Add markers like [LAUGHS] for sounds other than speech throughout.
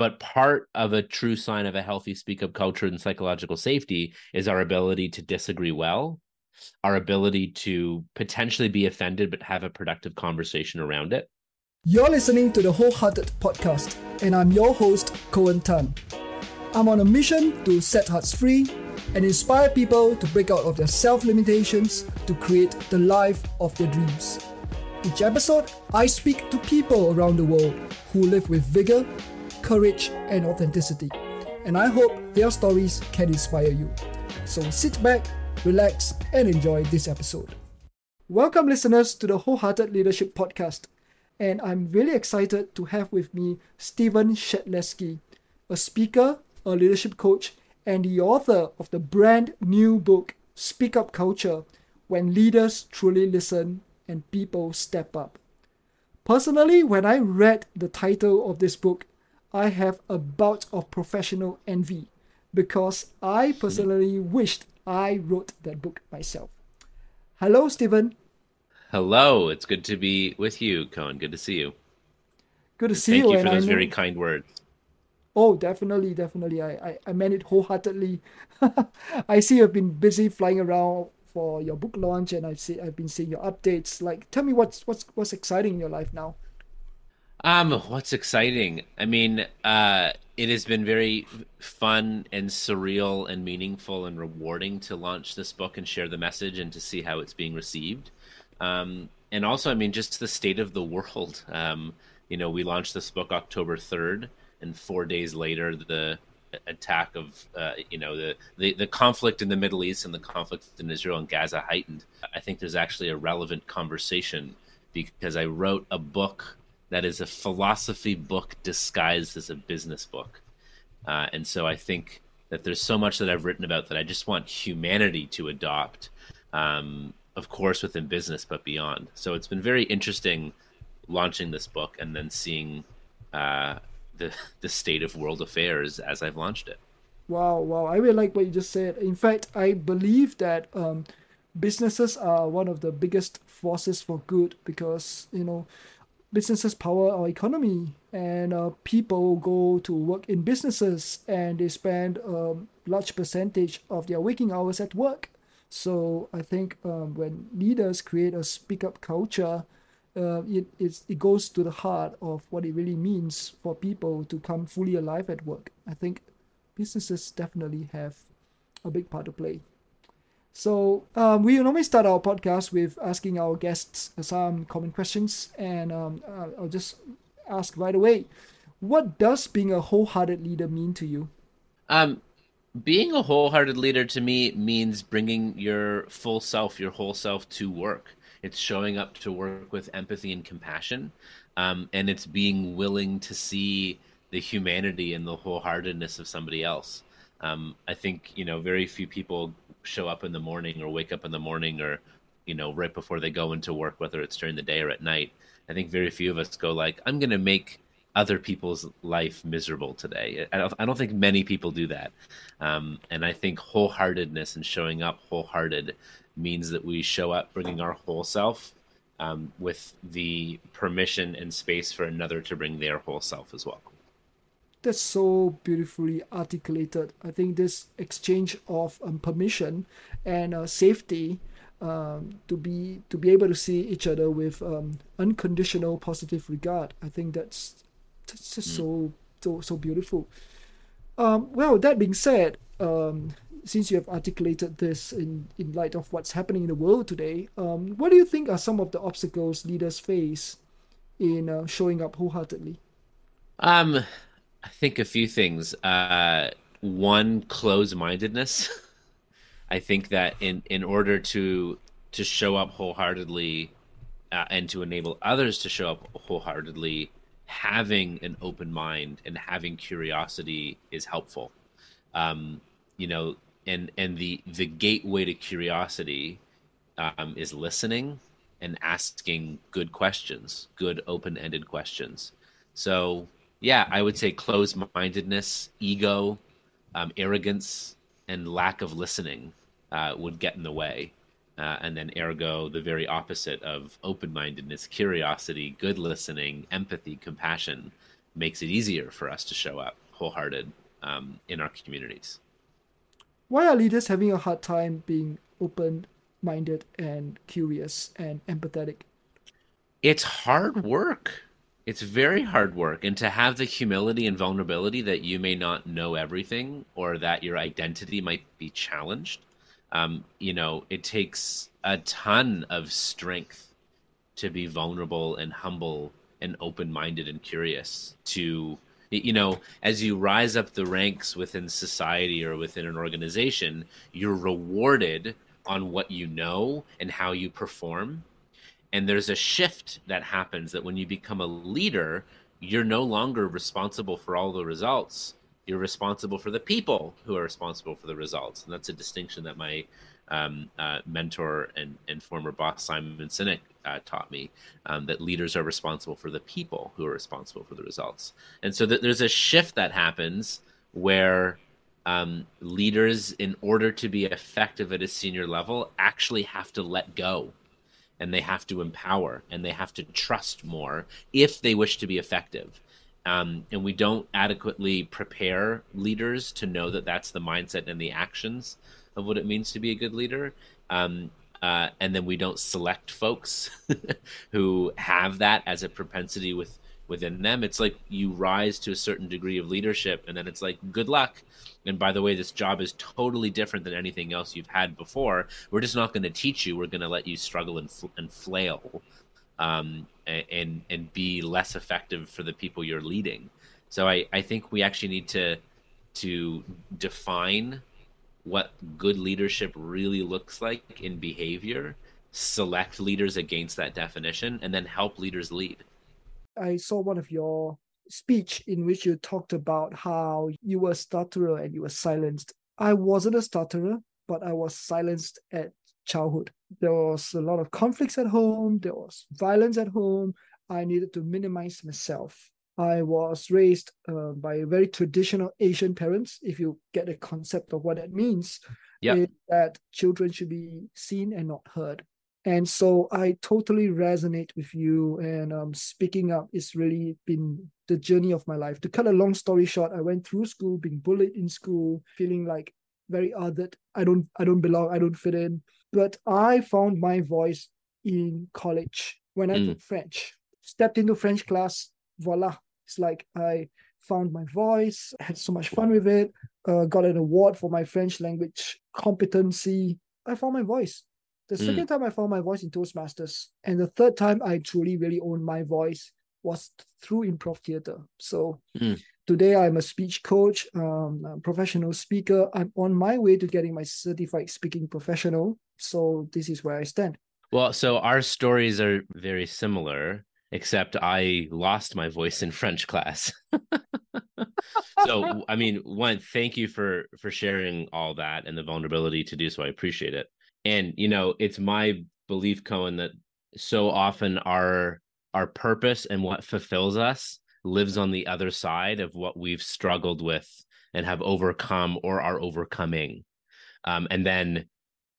but part of a true sign of a healthy speak up culture and psychological safety is our ability to disagree well our ability to potentially be offended but have a productive conversation around it. You're listening to the wholehearted podcast and i'm your host cohen tan. I'm on a mission to set hearts free and inspire people to break out of their self limitations to create the life of their dreams. Each episode, I speak to people around the world who live with vigor, courage, and authenticity. And I hope their stories can inspire you. So sit back, relax, and enjoy this episode. Welcome, listeners, to the Wholehearted Leadership Podcast. And I'm really excited to have with me Stephen Shedletzky, a speaker, a leadership coach, and the author of the brand new book, Speak Up Culture When Leaders Truly Listen and people step up. Personally, when I read the title of this book, I have a bout of professional envy because I personally wished I wrote that book myself. Hello, Stephen. Hello, it's good to be with you, Cohen. Good to see you. Good to see Thank you. Thank you for those very kind words. Oh, definitely, definitely. I, I, I meant it wholeheartedly. [LAUGHS] I see you've been busy flying around for your book launch, and I've see I've been seeing your updates. Like, tell me what's what's what's exciting in your life now. Um, what's exciting? I mean, uh, it has been very fun and surreal and meaningful and rewarding to launch this book and share the message and to see how it's being received. Um, and also, I mean, just the state of the [LAUGHS] world. Um, you know, we launched this book October third, and four days later, the attack of uh, you know the, the the conflict in the Middle East and the conflict in Israel and Gaza heightened. I think there's actually a relevant conversation because I wrote a book that is a philosophy book disguised as a business book, uh, and so I think that there's so much that I've written about that I just want humanity to adopt. Um, of course, within business, but beyond. So it's been very interesting launching this book and then seeing uh, the the state of world affairs as I've launched it. Wow, wow! I really like what you just said. In fact, I believe that um, businesses are one of the biggest forces for good because you know businesses power our economy and uh, people go to work in businesses and they spend a large percentage of their waking hours at work so i think um, when leaders create a speak up culture uh, it it goes to the heart of what it really means for people to come fully alive at work. I think businesses definitely have a big part to play. So um, we normally start our podcast with asking our guests some common questions, and um, I'll just ask right away: What does being a wholehearted leader mean to you? Um, being a wholehearted leader to me means bringing your full self, your whole self to work. It's showing up to work with empathy and compassion, um, and it's being willing to see the humanity and the wholeheartedness of somebody else. Um, I think you know very few people show up in the morning or wake up in the morning or you know right before they go into work, whether it's during the day or at night. I think very few of us go like, I'm going to make other people's life miserable today. I don't, I don't think many people do that. Um, and I think wholeheartedness and showing up wholehearted means that we show up bringing our whole self um, with the permission and space for another to bring their whole self as well. That's so beautifully articulated. I think this exchange of um, permission and uh, safety um, to be to be able to see each other with um, unconditional positive regard. I think that's that's just mm. so so so beautiful. Um, well, that being said, um, since you have articulated this in, in light of what's happening in the world today, um, what do you think are some of the obstacles leaders face in uh, showing up wholeheartedly? Um, I think a few things. Uh, one, close-mindedness. [LAUGHS] I think that in in order to to show up wholeheartedly uh, and to enable others to show up wholeheartedly, having an open mind and having curiosity is helpful. Um, you know, and and the the gateway to curiosity um, is listening and asking good questions, good open-ended questions. So yeah, I would say closed-mindedness, ego, um, arrogance, and lack of listening uh, would get in the way. Uh, and then ergo the very opposite of open-mindedness curiosity good listening empathy compassion makes it easier for us to show up wholehearted um, in our communities. Why are leaders having a hard time being open minded and curious and empathetic? It's hard work. It's very hard work. And to have the humility and vulnerability that you may not know everything or that your identity might be challenged, um, you know, it takes a ton of strength to be vulnerable and humble and open minded and curious to you know as you rise up the ranks within society or within an organization you're rewarded on what you know and how you perform and there's a shift that happens that when you become a leader you're no longer responsible for all the results. You're responsible for the people who are responsible for the results. And that's a distinction that my um, uh, mentor and, and former boss Simon Sinek uh, taught me um, that leaders are responsible for the people who are responsible for the results. And so th- there's a shift that happens where um, leaders, in order to be effective at a senior level, actually have to let go and they have to empower and they have to trust more if they wish to be effective. Um, and we don't adequately prepare leaders to know that that's the mindset and the actions of what it means to be a good leader. Um, uh, and then we don't select folks [LAUGHS] who have that as a propensity with within them. It's like you rise to a certain degree of leadership, and then it's like good luck. And by the way, this job is totally different than anything else you've had before. We're just not going to teach you. We're going to let you struggle and, fl- and flail, um, and and be less effective for the people you're leading. So I, I think we actually need to to define what good leadership really looks like in behavior, select leaders against that definition, and then help leaders lead. I saw one of your speech in which you talked about how you were a stutterer and you were silenced. I wasn't a stutterer, but I was silenced at childhood. There was a lot of conflicts at home, there was violence at home. I needed to minimize myself. I was raised uh, by very traditional Asian parents. If you get a concept of what that means, yeah, that children should be seen and not heard. And so I totally resonate with you. And um, speaking up is really been the journey of my life. To cut a long story short, I went through school, being bullied in school, feeling like very othered. I don't, I don't belong. I don't fit in. But I found my voice in college when I mm. took French. Stepped into French class, voila, it's like I found my voice, had so much fun with it, uh, got an award for my French language competency. I found my voice. The mm. second time I found my voice in Toastmasters, and the third time I truly really owned my voice was through improv theater. So mm. today I'm a speech coach, um, a professional speaker. I'm on my way to getting my certified speaking professional. So this is where I stand. Well, so our stories are very similar except I lost my voice in French class. [LAUGHS] so I mean, one, thank you for for sharing all that and the vulnerability to do so. I appreciate it. And you know, it's my belief, Cohen, that so often our our purpose and what fulfills us lives on the other side of what we've struggled with and have overcome or are overcoming. Um, and then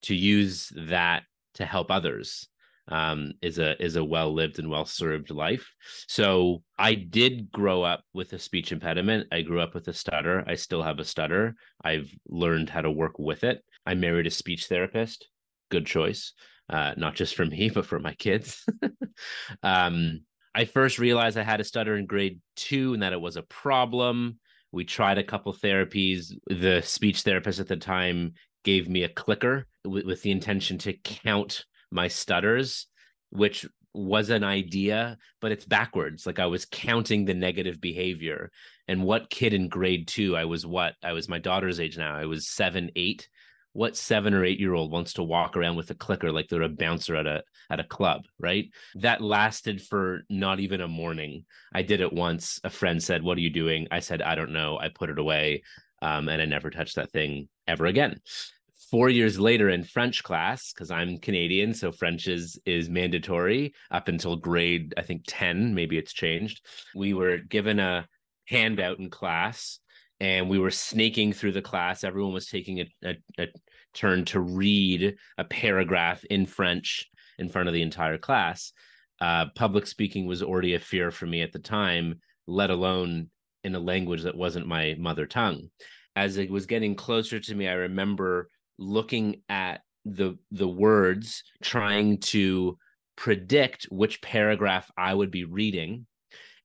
to use that to help others um, is a is a well lived and well served life. So I did grow up with a speech impediment. I grew up with a stutter. I still have a stutter. I've learned how to work with it. I married a speech therapist. Good choice, uh, not just for me [LAUGHS] but for my kids. [LAUGHS] um, I first realized I had a stutter in grade two and that it was a problem. We tried a couple therapies. The speech therapist at the time gave me a clicker with, with the intention to count my stutters, which was an idea, but it's backwards. Like I was counting the negative behavior. And what kid in grade two? I was what? I was my daughter's age now. I was seven, eight. What seven or eight year old wants to walk around with a clicker like they're a bouncer at a at a club, right? That lasted for not even a morning. I did it once. A friend said, "What are you doing?" I said, "I don't know." I put it away, um, and I never touched that thing ever again four years later in French class, because I'm Canadian, so French is is mandatory up until grade, I think 10, maybe it's changed. We were given a handout in class and we were snaking through the class. Everyone was taking a, a, a turn to read a paragraph in French in front of the entire class. Uh, public speaking was already a fear for me at the time let alone in a language that wasn't my mother tongue. As it was getting closer to me, I remember looking at the the words, trying to predict which paragraph I would be reading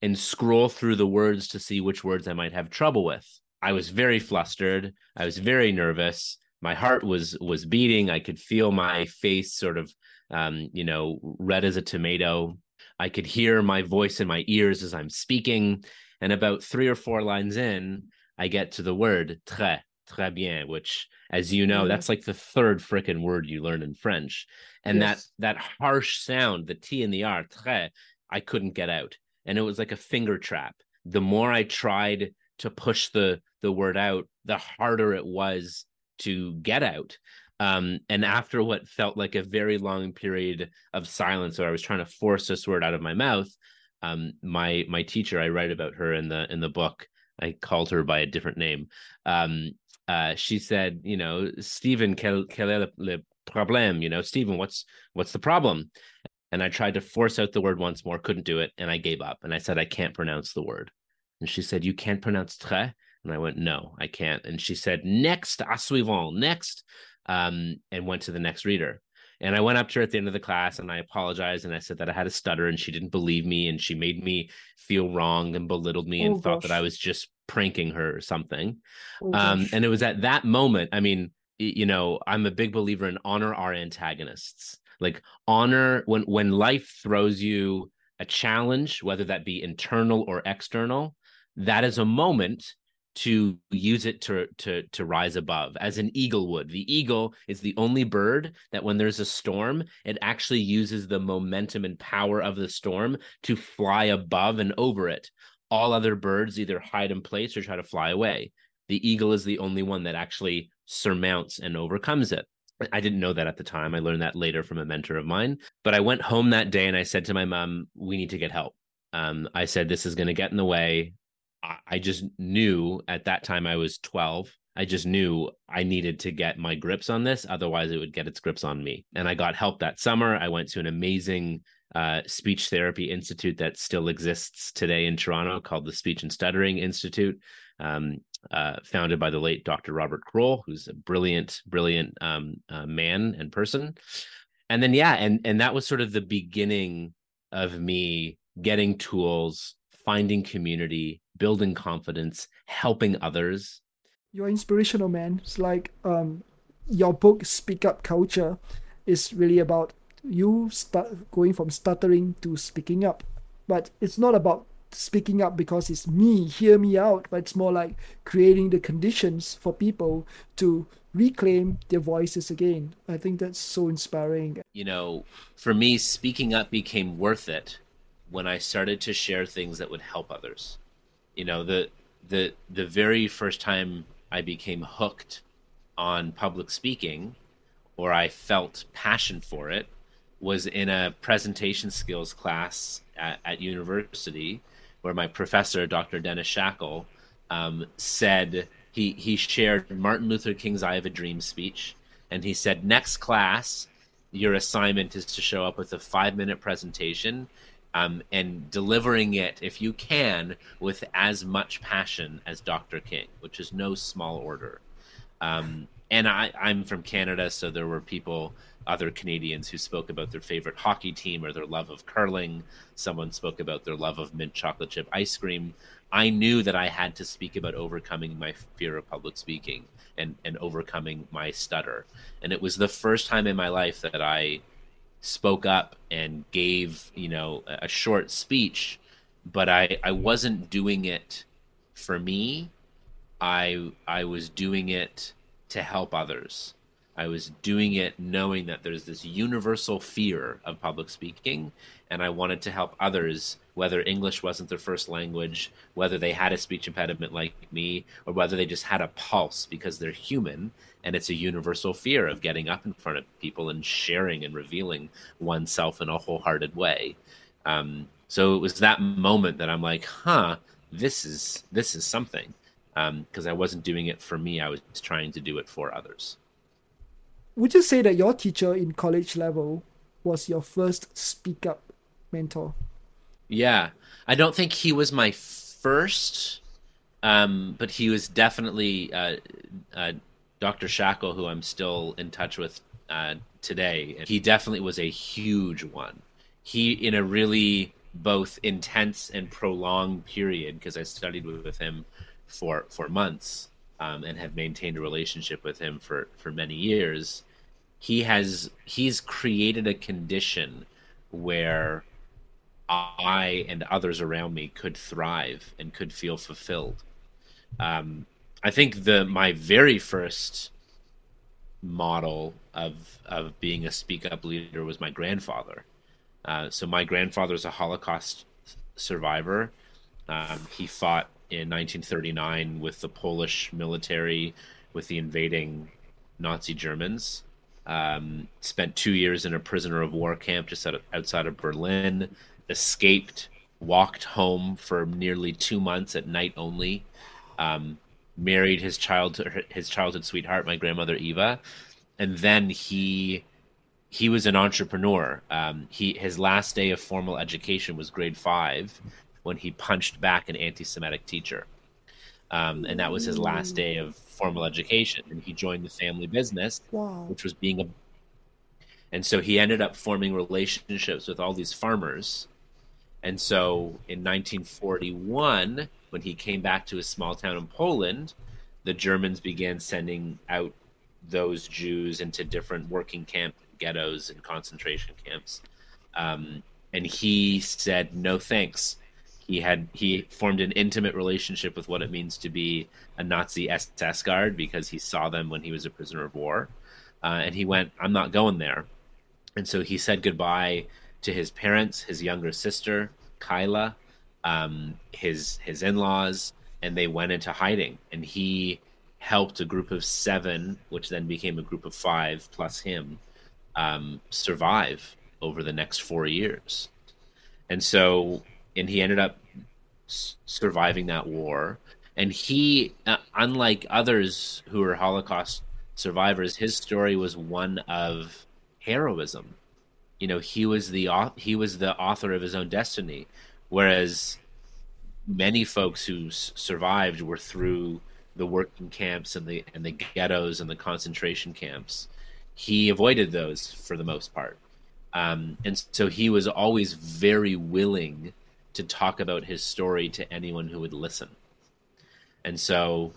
and scroll through the words to see which words I might have trouble with. I was very flustered. I was very nervous. My heart was was beating. I could feel my face sort of um, you know, red as a tomato. I could hear my voice in my ears as I'm speaking. And about three or four lines in, I get to the word très, très bien, which, as you know, mm. that's like the third freaking word you learn in French. And yes. that that harsh sound, the T and the R, très, I couldn't get out. And it was like a finger trap. The more I tried to push the the word out, the harder it was to get out. Um, and after what felt like a very long period of silence, where I was trying to force this word out of my mouth, um, my my teacher, I write about her in the in the book. I called her by a different name. Um, uh, she said, you know, Stephen, quel, quel est le problème? You know, Stephen, what's what's the problem? And I tried to force out the word once more, couldn't do it, and I gave up. And I said, I can't pronounce the word. And she said, You can't pronounce très? And I went, No, I can't. And she said, Next, à suivant, next um, and went to the next reader. And I went up to her at the end of the class and I apologized and I said that I had a stutter and she didn't believe me and she made me feel wrong and belittled me and oh, thought that I was just pranking her or something. Oh, um, and it was at that moment, I mean, you know, I'm a big believer in honor our antagonists. Like honor when when life throws you a challenge, whether that be internal or external, that is a moment to use it to to to rise above as an eagle would the eagle is the only bird that when there's a storm it actually uses the momentum and power of the storm to fly above and over it all other birds either hide in place or try to fly away the eagle is the only one that actually surmounts and overcomes it I didn't know that at the time. I learned that later from a mentor of mine. But I went home that day and I said to my mom, We need to get help. Um, I said, This is going to get in the way. I just knew at that time I was 12. I just knew I needed to get my grips on this. Otherwise, it would get its grips on me. And I got help that summer. I went to an amazing uh, speech therapy institute that still exists today in Toronto called the Speech and Stuttering Institute, um, uh, founded by the late Dr. Robert Kroll, who's a brilliant, brilliant um, uh, man and person. And then, yeah, and and that was sort of the beginning of me getting tools, finding community, building confidence, helping others. You're inspirational, man. It's like um, your book, Speak Up Culture, is really about you start going from stuttering to speaking up. But it's not about speaking up because it's me, hear me out, but it's more like creating the conditions for people to reclaim their voices again. I think that's so inspiring. You know, for me, speaking up became worth it when I started to share things that would help others you know the the the very first time I became hooked on public speaking or I felt passion for it was in a presentation skills class at, at university where my professor Dr. Dennis Shackle um, said he he shared Martin Luther King's "I Have a Dream" speech, and he said next class your assignment is to show up with a five minute presentation um, and delivering it, if you can, with as much passion as Dr. King, which is no small order. Um, and I, I'm from Canada, so there were people, other Canadians, who spoke about their favorite hockey team or their love of curling. Someone spoke about their love of mint chocolate chip ice cream. I knew that I had to speak about overcoming my fear of public speaking and, and overcoming my stutter. And it was the first time in my life that I spoke up and gave you know a short speech but i i wasn't doing it for me i i was doing it to help others i was doing it knowing that there's this universal fear of public speaking and i wanted to help others whether english wasn't their first language whether they had a speech impediment like me or whether they just had a pulse because they're human and it's a universal fear of getting up in front of people and sharing and revealing oneself in a wholehearted way. Um, so it was that moment that I'm like, huh, this is this is something because um, I wasn't doing it for me; I was trying to do it for others. Would you say that your teacher in college level was your first speak up mentor? Yeah, I don't think he was my first, um, but he was definitely uh, uh, Dr. Shackle, who I'm still in touch with uh, today. He definitely was a huge one. He, in a really both intense and prolonged period, because I studied with him for for months um, and have maintained a relationship with him for for many years. He has he's created a condition where I and others around me could thrive and could feel fulfilled. Um, I think the my very first model of of being a speak up leader was my grandfather. Uh, so my grandfather is a Holocaust survivor. Um, he fought in 1939 with the Polish military, with the invading Nazi Germans. Um, spent two years in a prisoner of war camp just outside of Berlin. Escaped, walked home for nearly two months at night only. Um, married his child his childhood sweetheart, my grandmother Eva, and then he he was an entrepreneur. Um, he his last day of formal education was grade five, when he punched back an anti-Semitic teacher, um, and that was his last day of formal education. And he joined the family business, wow. which was being a. And so he ended up forming relationships with all these farmers. And so in 1941, when he came back to his small town in Poland, the Germans began sending out those Jews into different working camp ghettos and concentration camps. Um, and he said, "No thanks. He had he formed an intimate relationship with what it means to be a Nazi SS guard because he saw them when he was a prisoner of war, uh, and he went, "I'm not going there," and so he said goodbye to his parents, his younger sister Kyla, um, his his in laws, and they went into hiding. And he helped a group of seven, which then became a group of five plus him, um, survive over the next four years. And so and he ended up surviving that war. And he, uh, unlike others who were Holocaust survivors, his story was one of heroism. You know, he was the he was the author of his own destiny, whereas many folks who survived were through the working camps and the and the ghettos and the concentration camps. He avoided those for the most part, um, and so he was always very willing to talk about his story to anyone who would listen. And so,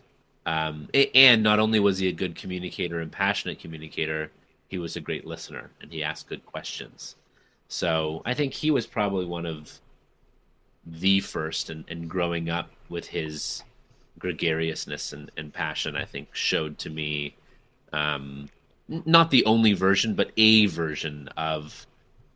um, and not only was he a good communicator and passionate communicator, he was a great listener and he asked good questions. So I think he was probably one of the first, and, and growing up with his gregariousness and, and passion, I think showed to me um, not the only version, but a version of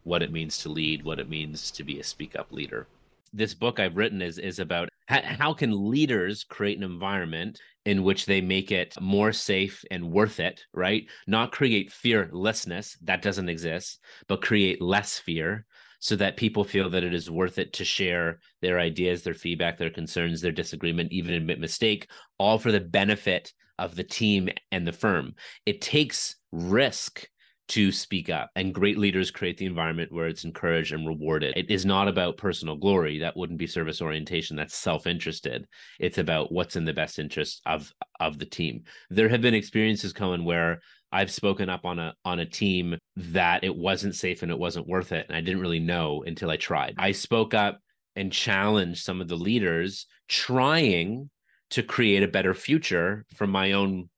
what it means to lead, what it means to be a speak up leader this book I've written is is about how, how can leaders create an environment in which they make it more safe and worth it, right? Not create fearlessness that doesn't exist, but create less fear so that people feel that it is worth it to share their ideas, their feedback, their concerns, their disagreement, even admit mistake, all for the benefit of the team and the firm. It takes risk to speak up. And great leaders create the environment where it's encouraged and rewarded. It is not about personal glory. That wouldn't be service orientation. That's self-interested. It's about what's in the best interest of of the team. There have been experiences, Cohen, where I've spoken up on a on a team that it wasn't safe and it wasn't worth it. And I didn't really know until I tried. I spoke up and challenged some of the leaders trying to create a better future from my own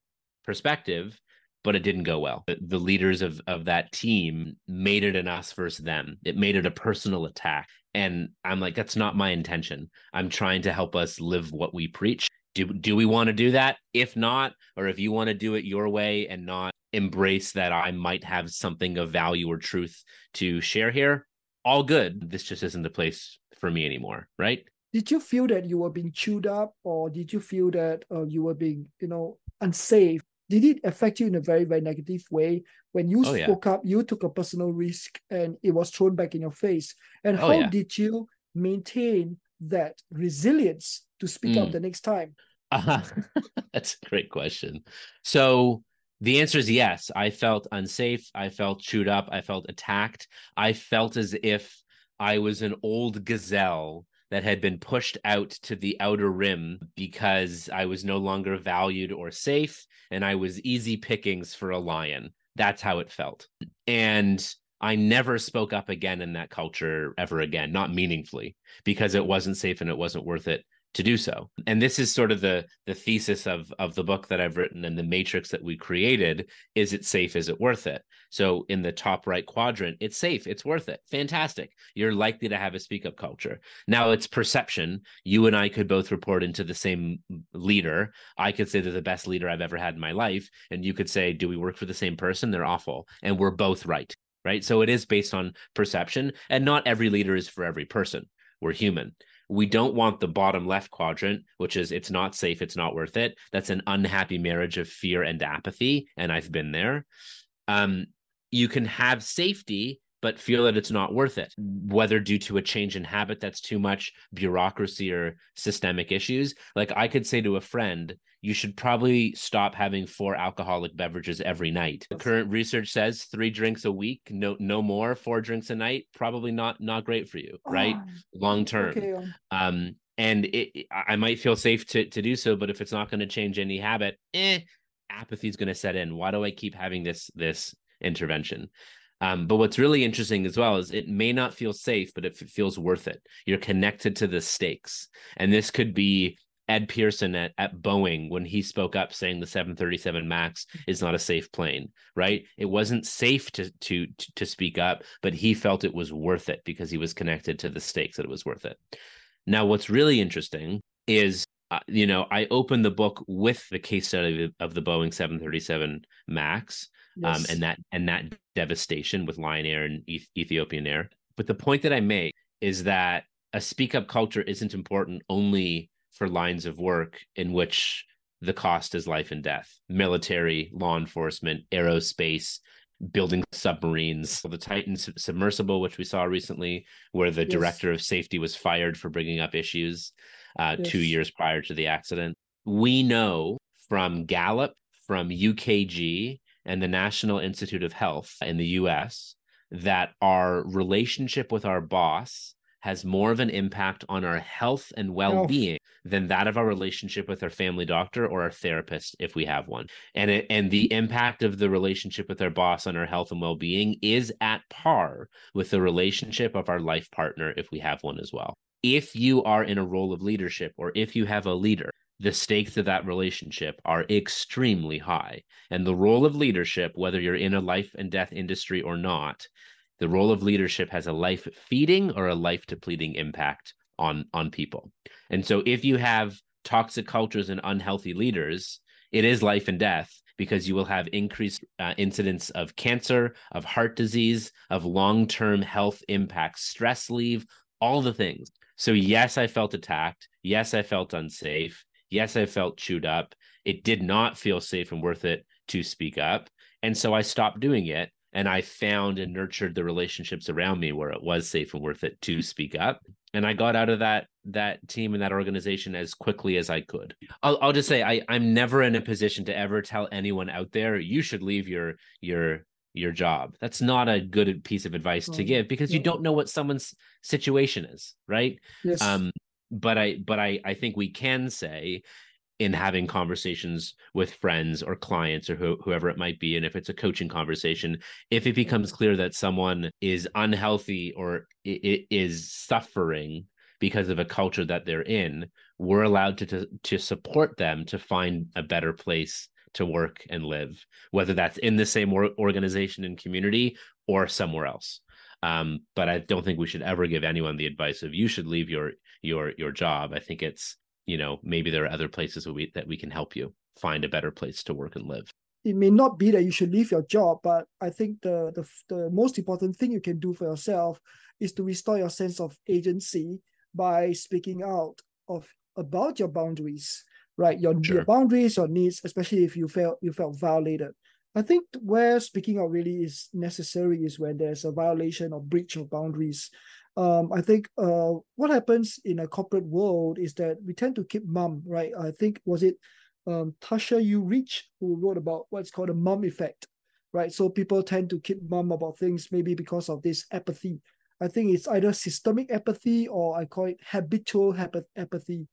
perspective but it didn't go well. The leaders of of that team made it an us versus them. It made it a personal attack. And I'm like, that's not my intention. I'm trying to help us live what we preach. Do do we want to do that? If not, or if you want to do it your way and not embrace that I might have something of value or truth to share here, all good. This just isn't the place for me anymore, right? Did you feel that you were being chewed up, or did you feel that uh, you were being, you know, unsafe did it affect you in a very very negative way when you oh, spoke yeah. up you took a personal risk and it was thrown back in your face and oh, how yeah. did you maintain that resilience to speak mm. up the next time uh-huh. [LAUGHS] that's a great question so the answer is yes i felt unsafe i felt chewed up i felt attacked i felt as if i was an old gazelle that had been pushed out to the outer rim because I was no longer valued or safe and I was easy pickings for a lion. That's how it felt. And I never spoke up again in that culture ever again, not meaningfully, because it wasn't safe and it wasn't worth it to do so. And this is sort of the the thesis of of the book that I've written and the matrix that we created is it safe is it worth it. So in the top right quadrant it's safe, it's worth it. Fantastic. You're likely to have a speak up culture. Now it's perception. You and I could both report into the same leader. I could say they're the best leader I've ever had in my life and you could say do we work for the same person? They're awful. And we're both right. Right? So it is based on perception and not every leader is for every person. We're human we don't want the bottom left quadrant, which is it's not safe, it's not worth it. That's an unhappy marriage of fear and apathy. And I've been there. Um, you can have safety, but feel that it's not worth it, whether due to a change in habit that's too much, bureaucracy, or systemic issues. Like I could say to a friend, you should probably stop having four alcoholic beverages every night. The current research says three drinks a week, no no more, four drinks a night, probably not not great for you, right? Oh, Long term. Okay. Um, and it, I might feel safe to to do so, but if it's not going to change any habit, eh, apathy is going to set in. Why do I keep having this this intervention? Um, but what's really interesting as well is it may not feel safe, but if it feels worth it. You're connected to the stakes, and this could be Ed Pierson at, at Boeing when he spoke up saying the 737 Max is not a safe plane, right? It wasn't safe to to to speak up, but he felt it was worth it because he was connected to the stakes that it was worth it. Now, what's really interesting is uh, you know, I opened the book with the case study of the Boeing 737 Max um, yes. um, and that and that devastation with Lion Air and Ethiopian Air. But the point that I make is that a speak up culture isn't important only for lines of work in which the cost is life and death military law enforcement aerospace building submarines the titan submersible which we saw recently where the yes. director of safety was fired for bringing up issues uh, yes. two years prior to the accident we know from gallup from ukg and the national institute of health in the us that our relationship with our boss has more of an impact on our health and well-being than that of our relationship with our family doctor or our therapist if we have one. And it, and the impact of the relationship with our boss on our health and well-being is at par with the relationship of our life partner if we have one as well. If you are in a role of leadership or if you have a leader the stakes of that relationship are extremely high. And the role of leadership, whether you're in a life and death industry or not, the role of leadership has a life feeding or a life depleting impact on on people. And so if you have toxic cultures and unhealthy leaders it is life and death because you will have increased uh, incidence of cancer of heart disease of long-term health impacts stress leave all the things. So yes i felt attacked. Yes i felt unsafe. Yes i felt chewed up. It did not feel safe and worth it to speak up. And so i stopped doing it and I found and nurtured the relationships around me where it was safe and worth it to speak up. And I got out of that that team and that organization as quickly as I could. I'll, I'll just say I, I'm never in a position to ever tell anyone out there you should leave your your your job. That's not a good piece of advice to give because you don't know what someone's situation is, right? Yes. Um, but I but I I think we can say in having conversations with friends or clients or wh- whoever it might be and if it's a coaching conversation if it becomes clear that someone is unhealthy or is suffering because of a culture that they're in we're allowed to, to to support them to find a better place to work and live whether that's in the same organization and community or somewhere else. Um, but i don't think we should ever give anyone the advice of you should leave your your your job. I think it's you know maybe there are other places that we that we can help you find a better place to work and live. It may not be that you should leave your job but i think the the, the most important thing you can do for yourself is to restore your sense of agency by speaking out of about your boundaries right? Your, sure. your boundaries your needs especially if you felt you felt violated. I think where speaking out really is necessary is when there's a violation or breach of boundaries um, I think uh, what happens in a corporate world is that we tend to keep mum, right? I think was it um, Tasha Eurich who wrote about what's called a mum effect, right? So people tend to keep mum about things maybe because of this apathy I think it's either systemic apathy or I call it habitual apathy.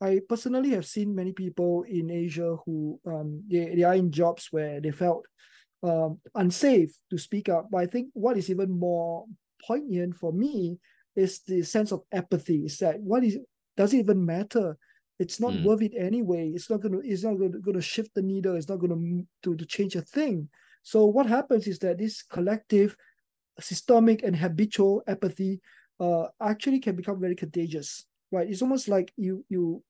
I personally have seen many people in Asia who um, they, they are in jobs where they felt um, unsafe to speak up. But I think what is even more poignant for me is the sense of apathy. Is that what is does it even matter? It's not mm. worth it anyway. It's not gonna. It's not gonna, gonna shift the needle. It's not gonna to, to change a thing. So what happens is that this collective, systemic and habitual apathy, uh, actually can become very contagious. Right? It's almost like you you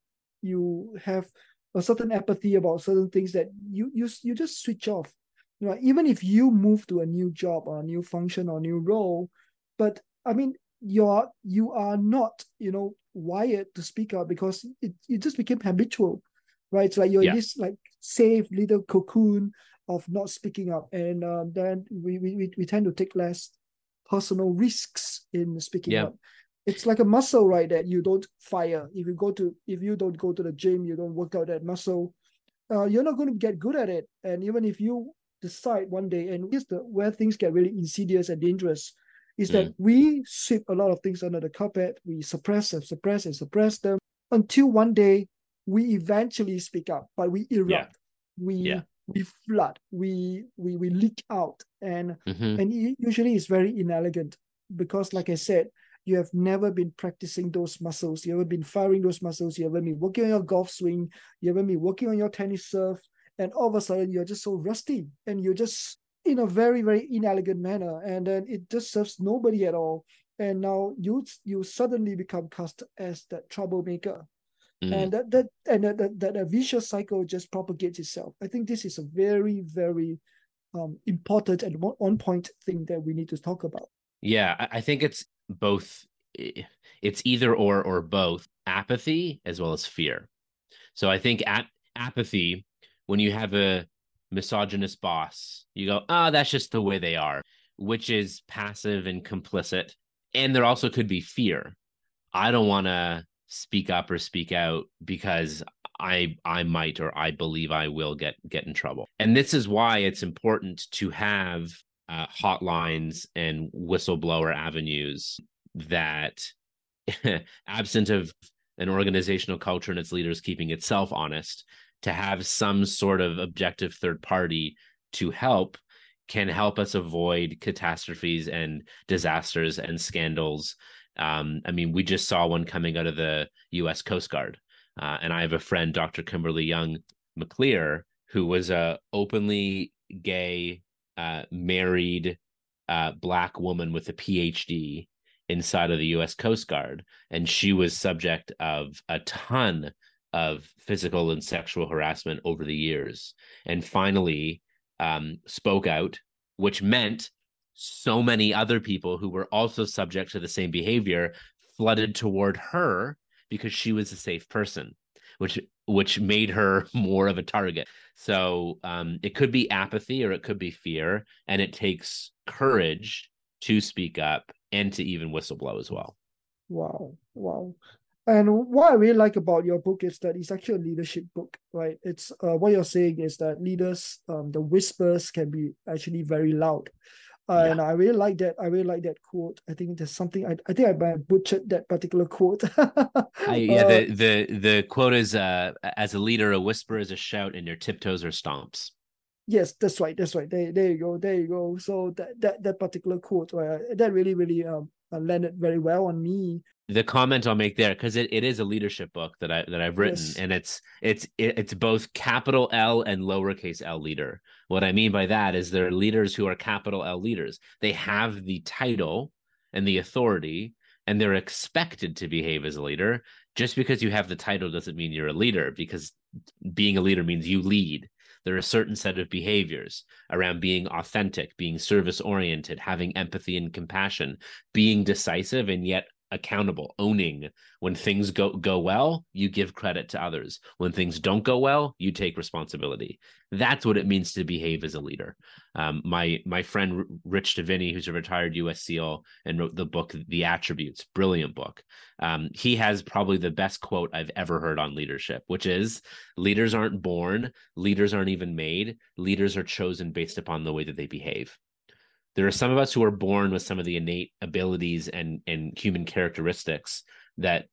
you have a certain apathy about certain things that you you you just switch off. You know, even if you move to a new job or a new function or new role, but I mean, you're you are not you know wired to speak out because it, it just became habitual right? It's like you're yeah. in this like safe little cocoon of not speaking up and uh, then we, we we tend to take less personal risks in speaking yeah. up it's like a muscle right that you don't fire. If you go to if you don't go to the gym you don't work out that muscle uh, you're not going to get good at it. And even if you decide one day and here's the where things get really insidious and dangerous is that mm. we sweep a lot of things under the carpet, we suppress and suppress and suppress them until one day we eventually speak up, but we erupt, yeah. we yeah. we flood, we we we leak out, and mm-hmm. and usually it's very inelegant because, like I said, you have never been practicing those muscles, you haven't been firing those muscles, you haven't been working on your golf swing, you haven't been working on your tennis serve, and all of a sudden you're just so rusty and you're just in a very very inelegant manner and then it just serves nobody at all. And now you you suddenly become cast as that troublemaker. Mm. and that that and that, that, that a vicious cycle just propagates itself. I think this is a very very um, important and on point thing that we need to talk about. Yeah i think it's both it's either or or both apathy as well as fear. So i think at apathy when you have a misogynist boss, you go, ah, oh, that's just the way they are, which is passive and complicit. And there also could be fear. I don't want to speak up or speak out because I I might or I believe I will get get in trouble. And this is why it's important to have uh, hotlines and whistleblower avenues that [LAUGHS] absent of an organizational culture and its leaders keeping itself honest to have some sort of objective third party to help can help us avoid catastrophes and disasters and scandals. Um, I mean, we just saw one coming out of the U.S. Coast Guard, uh, and I have a friend, Dr. Kimberly Young McLear, who was a openly gay, uh, married uh, black woman with a PhD inside of the U.S. Coast Guard, and she was subject of a ton of physical and sexual harassment over the years, and finally um, spoke out, which meant so many other people who were also subject to the same behavior flooded toward her because she was a safe person, which which made her [LAUGHS] more of a target. So um, it could be apathy or it could be fear, and it takes courage to speak up and to even whistleblow as well. Wow, wow. And what I really like about your book is that it's actually a leadership book, right? It's uh, what you're saying is that leaders, um, the whispers can be actually very loud. Uh, yeah. And I really like that. I really like that quote. I think there's something. I, I think I butchered that particular quote. I, [LAUGHS] yeah, uh, the the the quote is, uh, "As a leader, a whisper is a shout, and your tiptoes are stomps." Yes, that's right. That's right. There, there you go. There you go. So that that that particular quote, uh, that really, really um uh, landed very well on me the comment I'll make there because it, it is a leadership book that I that I've written yes. and it's it's it's both capital L and lowercase L leader. What I mean by that is there are leaders who are capital L leaders. They have the title and the authority and they're expected to behave as a leader. Just because you have the title doesn't mean you're a leader because being a leader means you lead. There are a certain set of behaviors around being authentic, being service oriented, having empathy and compassion, being decisive and yet accountable owning. When things go go well you give credit to others. When things don't go well you take responsibility. That's what it means to behave as a leader. Um, my my friend rich Diviney, who's a retired us seal and wrote the book the attributes brilliant book. Um, he has probably the best quote i've ever heard on leadership which is leaders aren't born leaders aren't even made. Leaders are chosen based upon the way that they behave there are some of us who are born with some of the innate abilities and and human characteristics that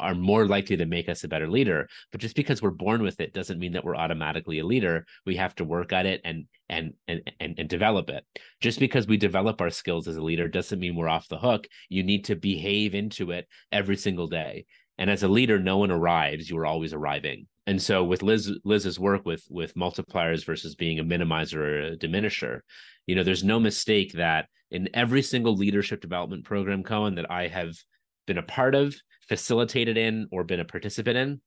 are more likely to make us a better leader. But just because we're born with it doesn't mean that we're automatically a leader. We have to work at it and and and and, and develop it. Just because we develop our skills as a leader doesn't mean we're off the hook. You need to behave into it every single day. And as a leader no one arrives. You are always arriving. And so with liz liz's work with with multipliers versus being a minimizer or a diminisher you know there's no mistake that in every single leadership development program cohen that i have been a part of facilitated in or been a participant in,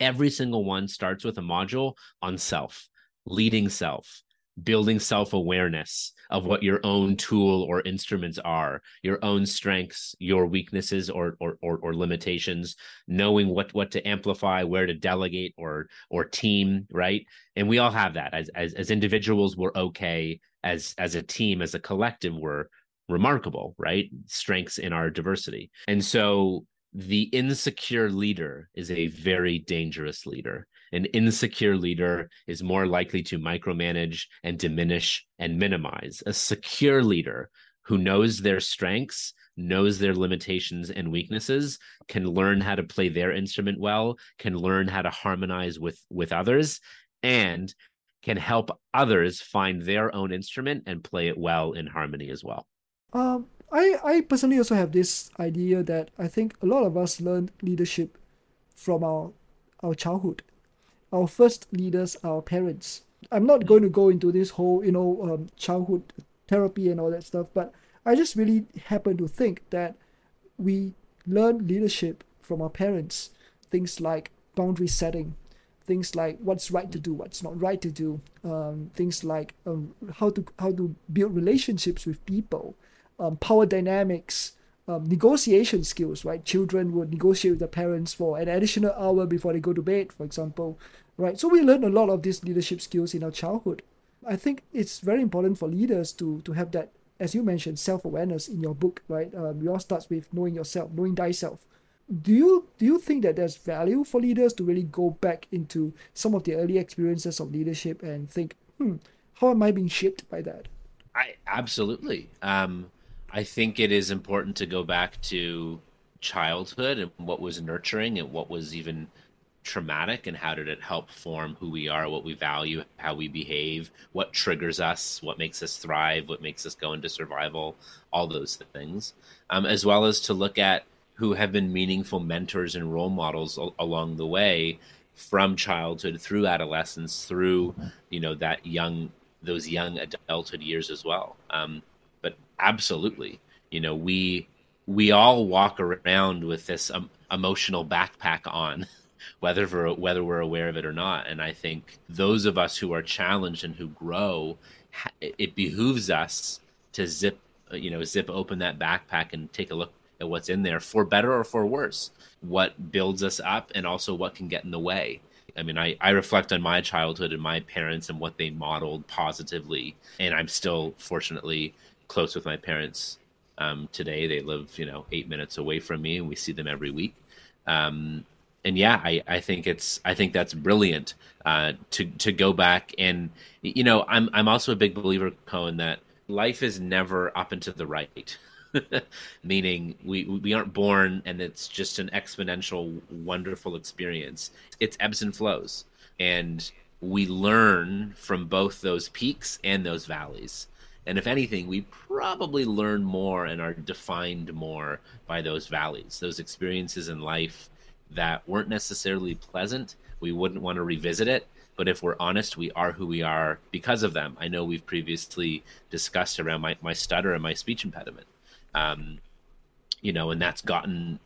every single one starts with a module on self, leading self, building self awareness of what your own tool or instruments are, your own strengths, your weaknesses or, or or or, limitations, knowing what what to amplify, where to delegate or or team, right? And we all have that as as as individuals. We're okay as as a team, as a collective. We're remarkable, right? Strengths in our diversity, and so the insecure leader is a very dangerous leader. An insecure leader is more likely to micromanage and diminish and minimize. A secure leader who knows their strengths, knows their limitations and weaknesses, can learn how to play their instrument well, can learn how to harmonize with with others and can help others find their own instrument and play it well in harmony as well. Um, I, I personally also have this idea that I think a lot of us learn leadership from our our childhood. Our first leaders are our parents. I'm not going to go into this whole, you know, um, childhood therapy and all that stuff, but I just really happen to think that we learn leadership from our parents. Things like boundary setting, things like what's right to do, what's not right to do, um, things like um, how to how to build relationships with people, um, power dynamics, um, negotiation skills, right? Children would negotiate with their parents for an additional hour before they go to bed, for example, right? So we learn a lot of these leadership skills in our childhood. I think it's very important for leaders to to have that, as you mentioned, self awareness in your book, right? Um, it all starts with knowing yourself, knowing thyself. Do you do you think that there's value for leaders to really go back into some of the early experiences of leadership and think, hmm, how am I being shaped by that? I absolutely. Um, I think it is important to go back to childhood and what was nurturing and what was even traumatic and how did it help form who we are, what we value, how we behave, what triggers us, what makes us thrive, what makes us go into survival, all those things, um, as well as to look at who have been meaningful mentors and role models al- along the way from childhood through adolescence through you know that young those young adulthood years as well. Um, but absolutely, you know, we we all walk around with this um, emotional backpack on, [LAUGHS] whether we're, whether we're aware of it or not. And I think those of us who are challenged and who grow, it behooves us to zip, you know, zip open that backpack and take a look at what's in there, for better or for worse. What builds us up, and also what can get in the way. I mean, I, I reflect on my childhood and my parents and what they modeled positively. And I'm still, fortunately, close with my parents um, today. They live, you know, eight minutes away from me, and we see them every week. Um, and yeah, I, I think it's I think that's brilliant uh, to to go back and you know I'm I'm also a big believer, Coen, that life is never up and to the right. [LAUGHS] meaning we we aren't born and it's just an exponential wonderful experience. It's ebbs and flows. And we learn from both those peaks and those valleys. And if anything, we probably learn more and are defined more by those valleys, those experiences in life that weren't necessarily pleasant. We wouldn't want to revisit it. But if we're honest, we are who we are because of them. I know we've previously discussed around my, my stutter and my speech impediment. Um, you know, and that's gotten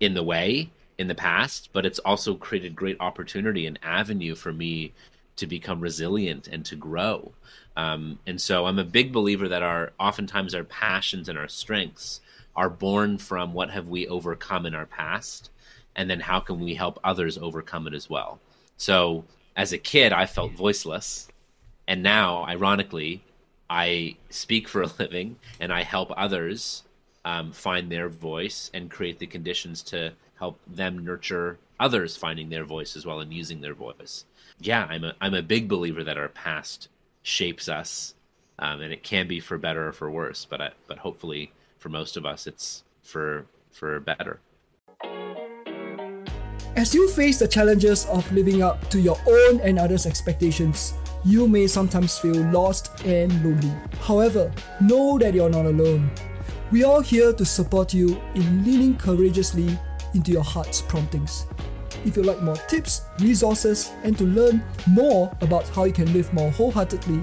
in the way in the past, but it's also created great opportunity and avenue for me to become resilient and to grow. Um, and so I'm a big believer that our oftentimes our passions and our strengths are born from what have we overcome in our past, and then how can we help others overcome it as well. So as a kid, I felt voiceless, and now, ironically, I speak for a [LAUGHS] living and I help others um, find their voice and create the conditions to help them nurture others finding their voice as well and using their voice. Yeah, I'm a I'm a big believer that our past shapes us um, and it can be for better or for worse. But I, but hopefully for most of us, it's for for better. As you face the challenges of living up to your own and others' expectations, you may sometimes feel lost and lonely. However, know that you're not alone. We are here to support you in leaning courageously into your heart's promptings. If you'd like more tips, resources, and to learn more about how you can live more wholeheartedly,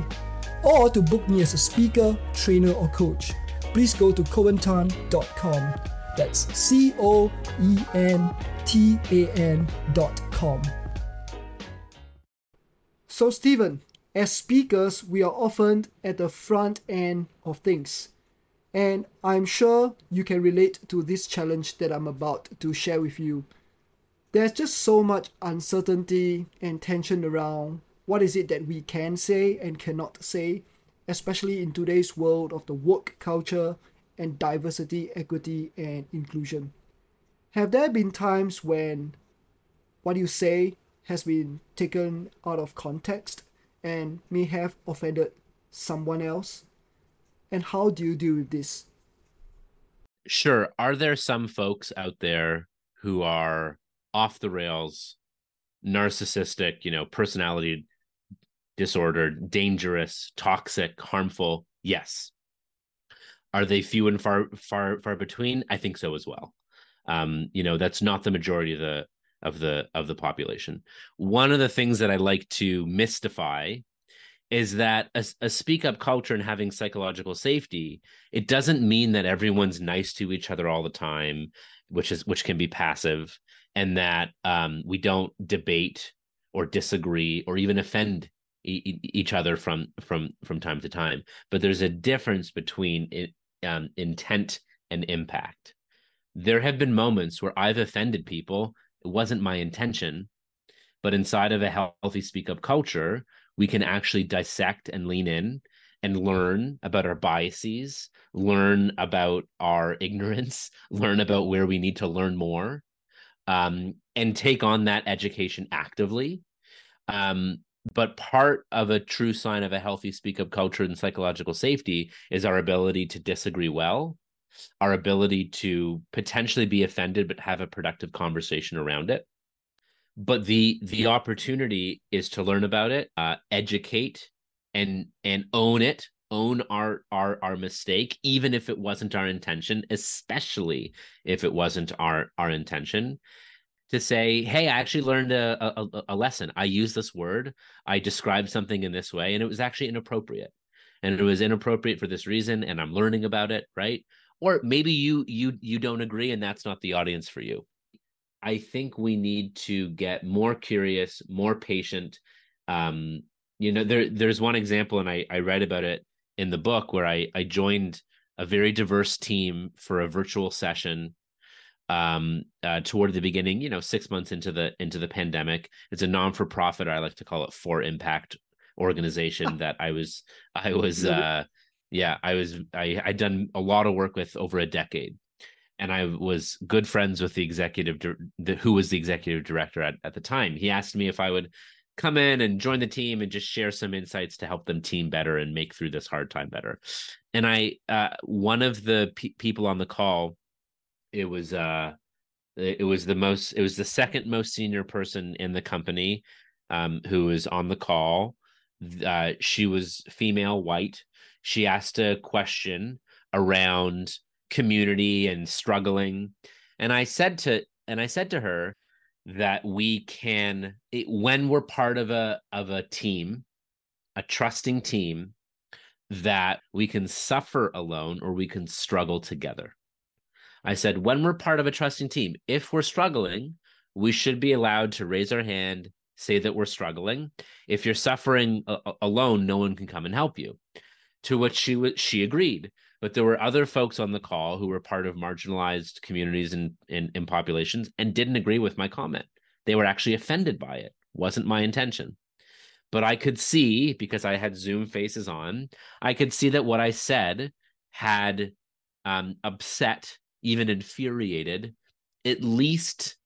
or to book me as a speaker, trainer, or coach, please go to coentan.com. That's C O E N T A N dot com. So, Stephen, as speakers, we are often at the front end of things. And I'm sure you can relate to this challenge that I'm about to share with you. There's just so much uncertainty and tension around what is it that we can say and cannot say, especially in today's world of the work culture and diversity, equity, and inclusion. Have there been times when what you say has been taken out of context and may have offended someone else? And how do you deal with this? Sure. Are there some folks out there who are off the rails, narcissistic, you know, personality disordered, dangerous, toxic, harmful? Yes. Are they few and far far far between? I think so as well. Um, you know, that's not the majority of the of the of the population. One of the things that I like to mystify is that a, a, speak up culture and having psychological safety it doesn't mean that everyone's nice to each other all the time which is which can be passive and that um, we don't debate or disagree or even offend each other from from from time to time but there's a difference between um, intent and impact. There have been moments where I've offended people. It wasn't my intention, but inside of a healthy speak up culture, we can actually dissect and lean in and learn about our biases, learn about our [LAUGHS] ignorance, learn about where we need to learn more, um, and take on that education actively. Um, but part of a true sign of a healthy speak up culture and psychological safety is our ability to disagree well our ability to potentially be offended but have a productive conversation around it. But the the opportunity is to learn about it uh, educate and and own it own our our our mistake even if it wasn't our intention especially if it wasn't our our intention to say, "Hey, I actually learned a, a, a lesson. I use this word. I described something in this way, and it was actually inappropriate, and it was inappropriate for this reason, and I'm learning about it, right?" Or maybe you you you don't agree, and that's not the audience for you. I think we need to get more curious, more patient. Um, you know, there there's one example, and I I read about it in the book where I I joined a very diverse team for a virtual session um, uh, toward the beginning, you know, six months into the into the pandemic. It's a non for profit, I like to call it for impact organization [LAUGHS] that I was I was uh, yeah I was I I'd done a lot of work with over a decade, and I was good friends with the executive the, who was the executive director at at the time. He asked me if I would come in and join the team and just share some insights to help them team better and make through this hard time better. And I uh, one of the pe- people on the call it was uh it was the most it was the second most senior person in the company um who was on the call. Uh she was female white. She asked a question around community and struggling. And i said to and i said to her that we can it, when we're part of a of a team a trusting team that we can suffer alone or we can struggle together I said, when we're part of a trusting team, if we're struggling, we should be allowed to raise our hand, say that we're struggling. If you're suffering a- alone, no one can come and help you. To which she w- she agreed. But there were other folks on the call who were part of marginalized communities and, and populations and didn't agree with my comment. They were actually offended by it. Wasn't my intention. But I could see, because I had Zoom faces on, I could see that what I said had um, upset even infuriated at least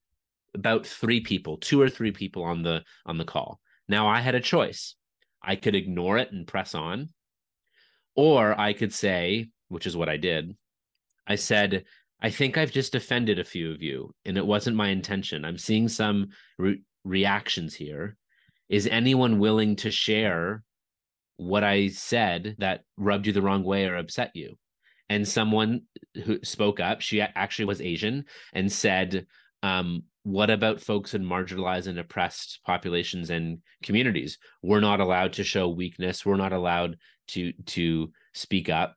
about three people two or three people on the on the call now i had a choice i could ignore it and press on Or I could say, which is what I did, I said, I think I've just offended a few of you, and it wasn't my intention. I'm seeing some re- reactions here. Is anyone willing to share what I said that rubbed you the wrong way or upset you? And someone who spoke up, she actually was Asian, and said, um, what about folks in marginalized and oppressed populations and communities? We're not allowed to show weakness. We're not allowed to to speak up.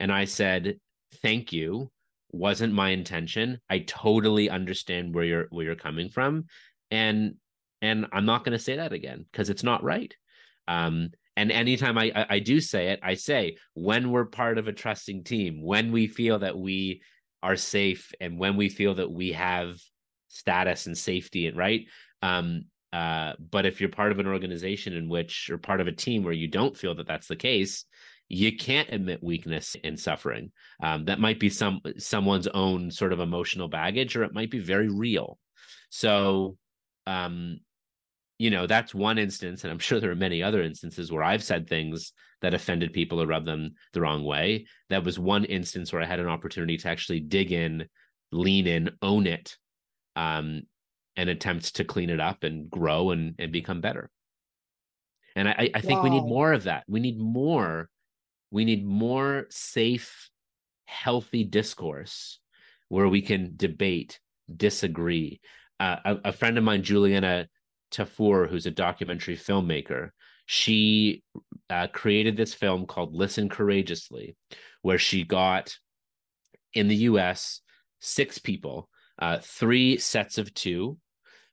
And I said, thank you. Wasn't my intention. I totally understand where you're where you're coming from. And and I'm not going to say that again because it's not right. Um, and anytime I, I, I do say it, I say when we're part of a trusting team, when we feel that we are safe, and when we feel that we have status and safety, and right. Um, uh, but if you're part of an organization in which, or part of a team where you don't feel that that's the case, you can't admit weakness and suffering. Um, that might be some someone's own sort of emotional baggage, or it might be very real. So, um, you know, that's one instance, and I'm sure there are many other instances where I've said things that offended people or rubbed them the wrong way. That was one instance where I had an opportunity to actually dig in, lean in, own it, um, and attempt to clean it up and grow and and become better. And I, I think wow. we need more of that. We need more. We need more safe, healthy discourse where we can debate, disagree. Uh, a, a friend of mine, Juliana Tafur, who's a documentary filmmaker, she uh, created this film called Listen Courageously, where she got in the US six people, uh, three sets of two,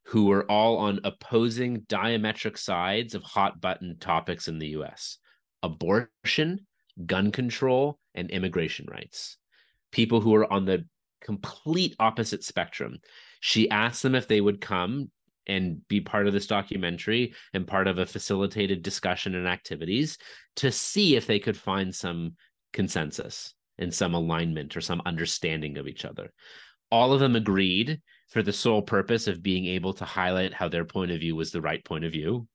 who were all on opposing diametric sides of hot button topics in the US abortion, gun control, and immigration rights. People who are on the complete opposite spectrum. She asked them if they would come and be part of this documentary and part of a facilitated discussion and activities to see if they could find some consensus and some alignment or some understanding of each other. All of them agreed for the sole purpose of being able to highlight how their point of view was the right point of view.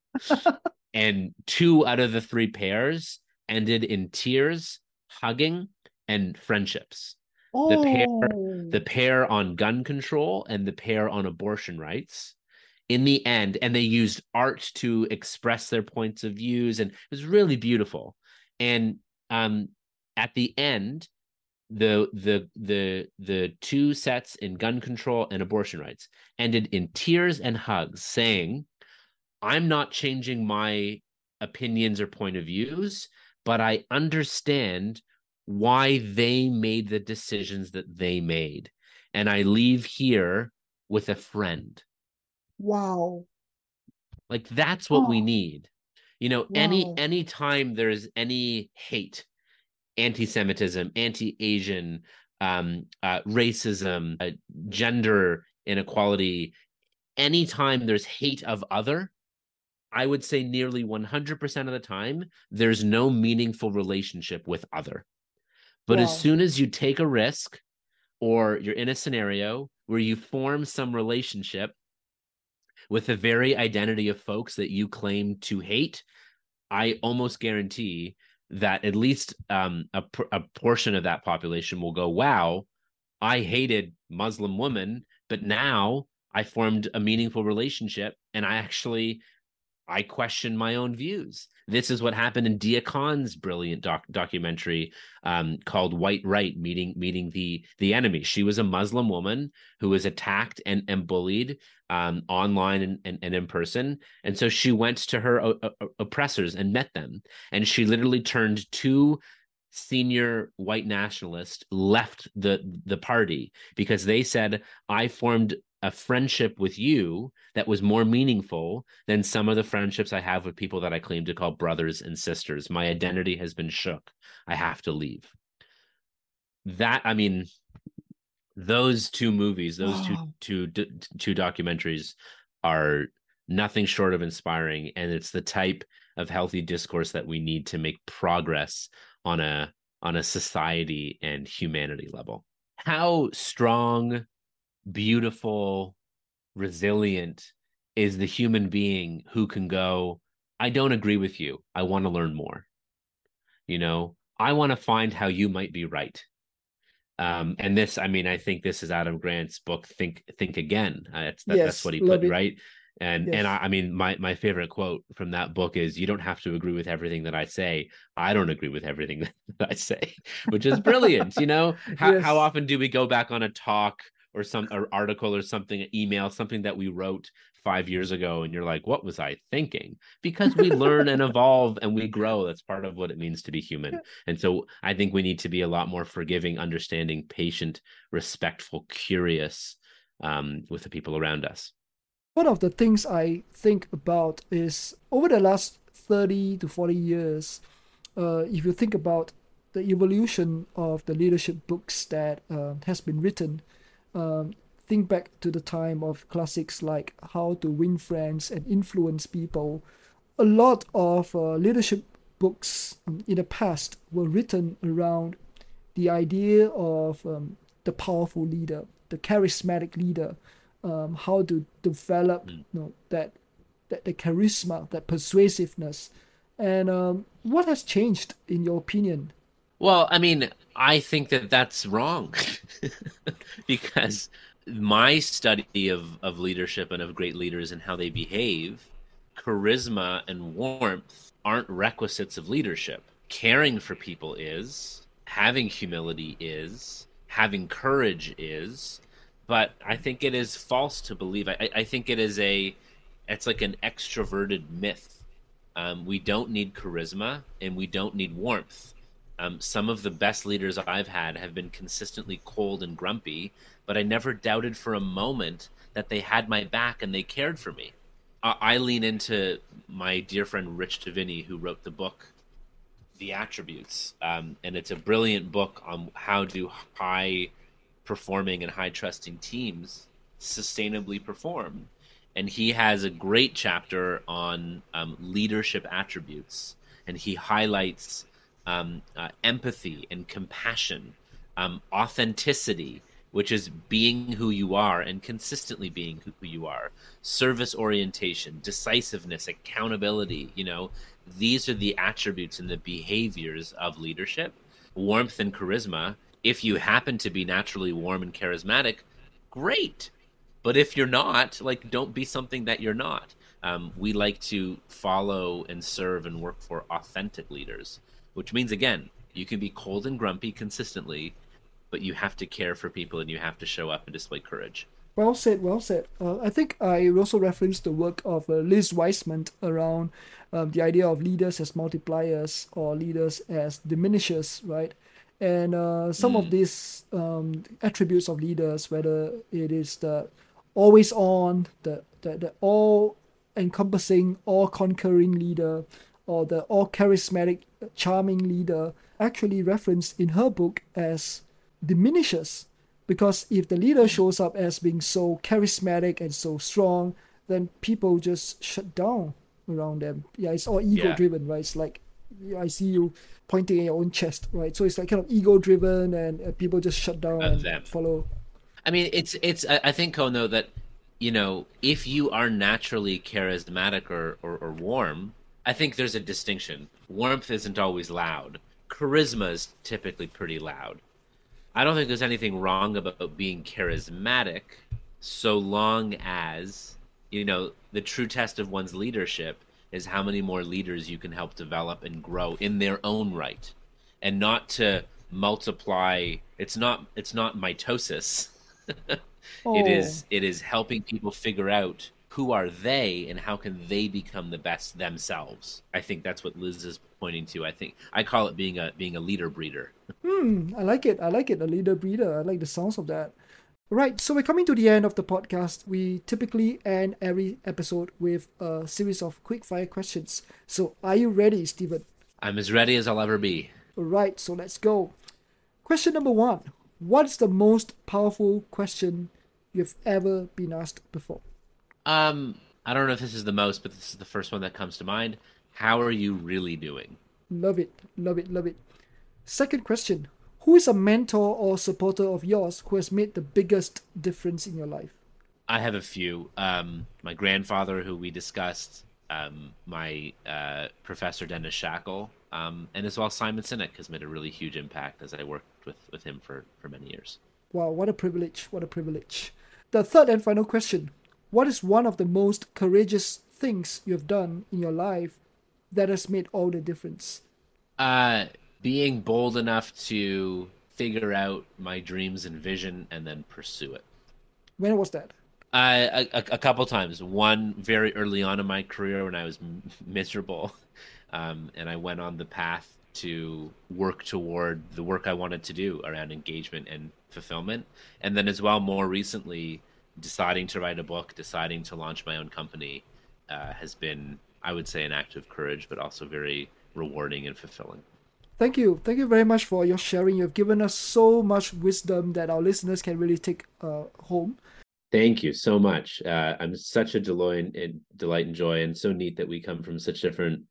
[LAUGHS] and two out of the three pairs ended in tears, hugging, and friendships. Oh. The pair the oh. pair on gun control and the pair on abortion rights in the end and they used art to express their points of views and it was really beautiful. And um at the end the the the the two sets in gun control and abortion rights ended in tears and hugs saying i'm not changing my opinions or point of views but i understand why they made the decisions that they made and i leave here with a friend Wow. Like that's what oh. we need. You know, wow. any any time there's any hate, anti-Semitism, anti-Asian, um, uh, racism, uh, gender inequality, anytime there's hate of other, I would say nearly 100% of the time, there's no meaningful relationship with other. But wow. as soon as you take a risk or you're in a scenario where you form some relationship with the very identity of folks that you claim to hate, I almost guarantee that at least um, a, a portion of that population will go, wow, I hated Muslim women, but now I formed a meaningful relationship and I actually I question my own views. This is what happened in Deeyah Khan's brilliant doc- documentary um, called "White Right," meeting meeting the the enemy. She was a Muslim woman who was attacked and and bullied um, online and, and, and in person, and so she went to her o- o- oppressors and met them, and she literally turned two senior white nationalists left the the party because they said I formed a friendship with you that was more meaningful than some of the friendships I have with people that I claim to call brothers and sisters. My identity has been shook. I have to leave. That I mean, those two movies, those wow. two two two documentaries are nothing short of inspiring, and it's the type of healthy discourse that we need to make progress on a on a society and humanity level. How strong beautiful, resilient is the human being who can go, I don't agree with you. I want to learn more. You know, I want to find how you might be right. Um, and this, I mean, I think this is Adam Grant's book, Think Think Again. Uh, that, Yes, that's what he put it. right. And Yes. and I, I mean, my my favorite quote from that book is, "You don't have to agree with everything that I say. I don't agree with everything [LAUGHS] that I say," which is brilliant. you know, how Yes. how often do we go back on a talk or some or article or something, email, something that we wrote five years ago, and you're like, "What was I thinking?" Because we learn and [LAUGHS] evolve and we grow. That's part of what it means to be human. And so I think we need to be a lot more forgiving, understanding, patient, respectful, curious um, with the people around us. One of the things I think about is over the last 30 to 40 years, uh, if you think about the evolution of the leadership books that uh, has been written, um, think back to the time of classics like How to Win Friends and Influence People. A lot of uh, leadership books um, in the past were written around the idea of um, the powerful leader, the charismatic leader, um, how to develop you know, that, that the charisma, that persuasiveness, and um, what has changed in your opinion? Well, I mean, I think that that's wrong [LAUGHS] because my study of, of leadership and of great leaders and how they behave, charisma and warmth aren't requisites of leadership. Caring for people is, having humility is, having courage is, but I think it is false to believe. I, I think it is a, it's like an extroverted myth. Um, we don't need charisma and we don't need warmth. Um, some of the best leaders I've had have been consistently cold and grumpy, but I never doubted for a moment that they had my back and they cared for me. I, I lean into my dear friend Rich Diviney, who wrote the book The Attributes, um, and it's a brilliant book on how do high performing and high trusting teams sustainably perform. And he has a great chapter on um, leadership attributes, and he highlights um, uh, empathy and compassion, um, authenticity, which is being who you are and consistently being who you are, service orientation, decisiveness, accountability. You know, these are the attributes and the behaviors of leadership. Warmth and charisma. If you happen to be naturally warm and charismatic, great. But if you're not, like, don't be something that you're not. Um, we like to follow and serve and work for authentic leaders, which means, again, you can be cold and grumpy consistently, but you have to care for people and you have to show up and display courage. Well said, well said. Uh, I think I also referenced the work of uh, Liz Wiseman around um, the idea of leaders as multipliers or leaders as diminishers, right? And uh, some of these um, attributes of leaders, whether it is the always on, the, the, the all encompassing, all conquering leader, or the all charismatic, charming leader, actually referenced in her book as diminishes because if the leader shows up as being so charismatic and so strong then people just shut down around them yeah it's all ego Yeah. driven right it's like yeah, i see you pointing at your own chest right so it's like kind of ego driven and uh, people just shut down and them. follow I mean, it's it's. I I think Coen that you know if you are naturally charismatic or, or or warm, I think there's a distinction. Warmth isn't always loud. Charisma is typically pretty loud. I don't think there's anything wrong about being charismatic, so long as you know the true test of one's leadership is how many more leaders you can help develop and grow in their own right, and not to multiply. It's not. It's not mitosis. [LAUGHS] Oh. It is it is helping people figure out who are they and how can they become the best themselves. I think that's what Liz is pointing to. I think I call it being a being a leader breeder. Hmm, I like it. I like it. A leader breeder. I like the sounds of that. Right, so we're coming to the end of the podcast. We typically end every episode with a series of quick fire questions. So, are you ready, Stephen? I'm as ready as I'll ever be. Alright, so let's go. Question number one What's the most powerful question you've ever been asked before? Um, I don't know if this is the most, but this is the first one that comes to mind. How are you really doing? Love it, love it, love it. Second question Who is a mentor or supporter of yours who has made the biggest difference in your life? I have a few. Um, my grandfather, who we discussed, um, my uh, professor Dennis Shackle, Um, and as well, Simon Sinek has made a really huge impact as I worked with, with him for, for many years. Wow, what a privilege! What a privilege. The third and final question What is one of the most courageous things you have done in your life that has made all the difference? Uh, being bold enough to figure out my dreams and vision and then pursue it. When was that? Uh, a, a, couple times. One very early on in my career when I was m- miserable, [LAUGHS] um, and I went on the path to work toward the work I wanted to do around engagement and fulfillment. And then, as well, more recently, deciding to write a book, deciding to launch my own company uh, has been, I would say, an act of courage, but also very rewarding and fulfilling. Thank you. Thank you very much for your sharing. You've given us so much wisdom that our listeners can really take uh, home. Thank you so much. Uh, I'm such a delight and delight and joy, and so neat that we come from such different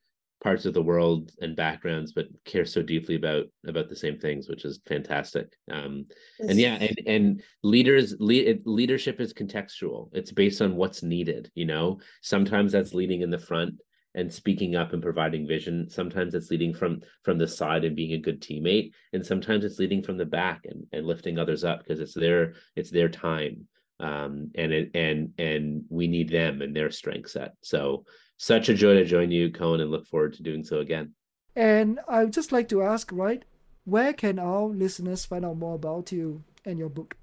parts of the world and backgrounds, but care so deeply about about the same things, which is fantastic. Um, and yeah, and and leaders le- leadership is contextual. It's based on what's needed. You know, sometimes that's leading in the front and speaking up and providing vision sometimes it's leading from from the side and being a good teammate and sometimes it's leading from the back and, and lifting others up because it's their it's their time um, and it, and and we need them and their strength set. So such a joy to join you, Coen, and look forward to doing so again. And I would just like to ask, right, where can our listeners find out more about you and your book?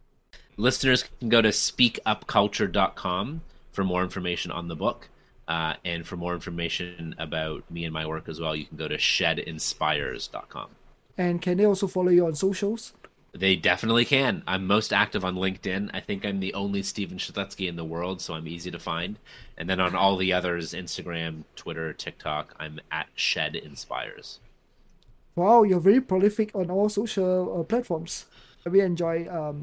Listeners can go to speakupculture.com for more information on the book. Uh, and for more information about me and my work as well, you can go to shedinspires.com. And can they also follow you on socials? They definitely can. I'm most active on LinkedIn. I think I'm the only Stephen Shedletzky in the world, so I'm easy to find. And then on all the others, Instagram, Twitter, TikTok, I'm at Shed Inspires. Wow, you're very prolific on all social uh, platforms. I really enjoy um,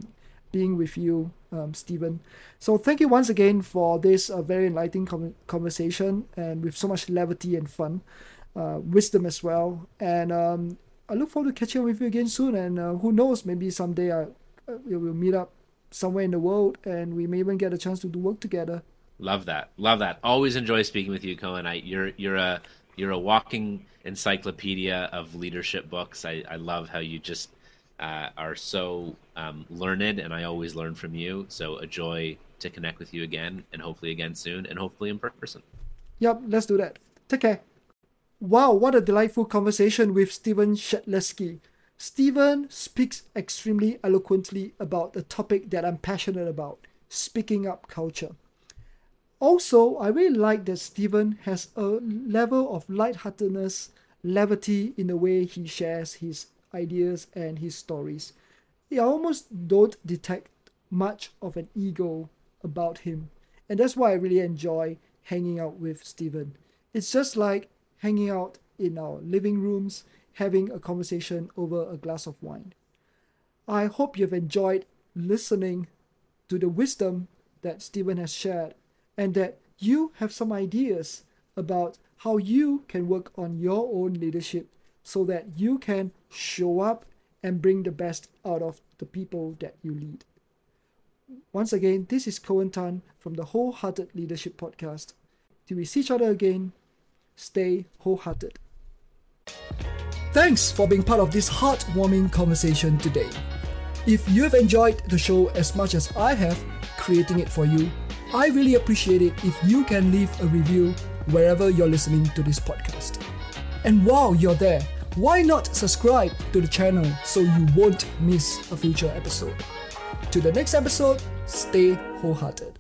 being with you, um, Steven. So thank you once again for this uh, very enlightening com- conversation and with so much levity and fun, uh, wisdom as well. And um, I look forward to catching up with you again soon. And uh, who knows, maybe someday I, uh, we will meet up somewhere in the world and we may even get a chance to do work together. Love that. Love that. Always enjoy speaking with you, Coen. I, you're you're a you're a walking encyclopedia of leadership books. I, I love how you just uh, are so um, learned, and I always learn from you. So a joy to connect with you again, and hopefully again soon, and hopefully in person. Yep, let's do that. Take care. Wow, what a delightful conversation with Stephen Shedletzky. Stephen speaks extremely eloquently about the topic that I'm passionate about speaking up culture. Also, I really like that Stephen has a level of lightheartedness, levity in the way he shares his ideas and his stories. I almost don't detect much of an ego about him, and that's why I really enjoy hanging out with Stephen. It's just like hanging out in our living rooms, having a conversation over a glass of wine. I hope you've enjoyed listening to the wisdom that Stephen has shared and that you have some ideas about how you can work on your own leadership so that you can show up and bring the best out of the people that you lead. Once again, this is Coen Tan from the Wholehearted Leadership Podcast. Till we see each other again, stay wholehearted. Thanks for being part of this heartwarming conversation today. If you have enjoyed the show as much as I have creating it for you, I really appreciate it if you can leave a review wherever you're listening to this podcast. And while you're there, why not subscribe to the channel so you won't miss a future episode? To the next episode, stay wholehearted.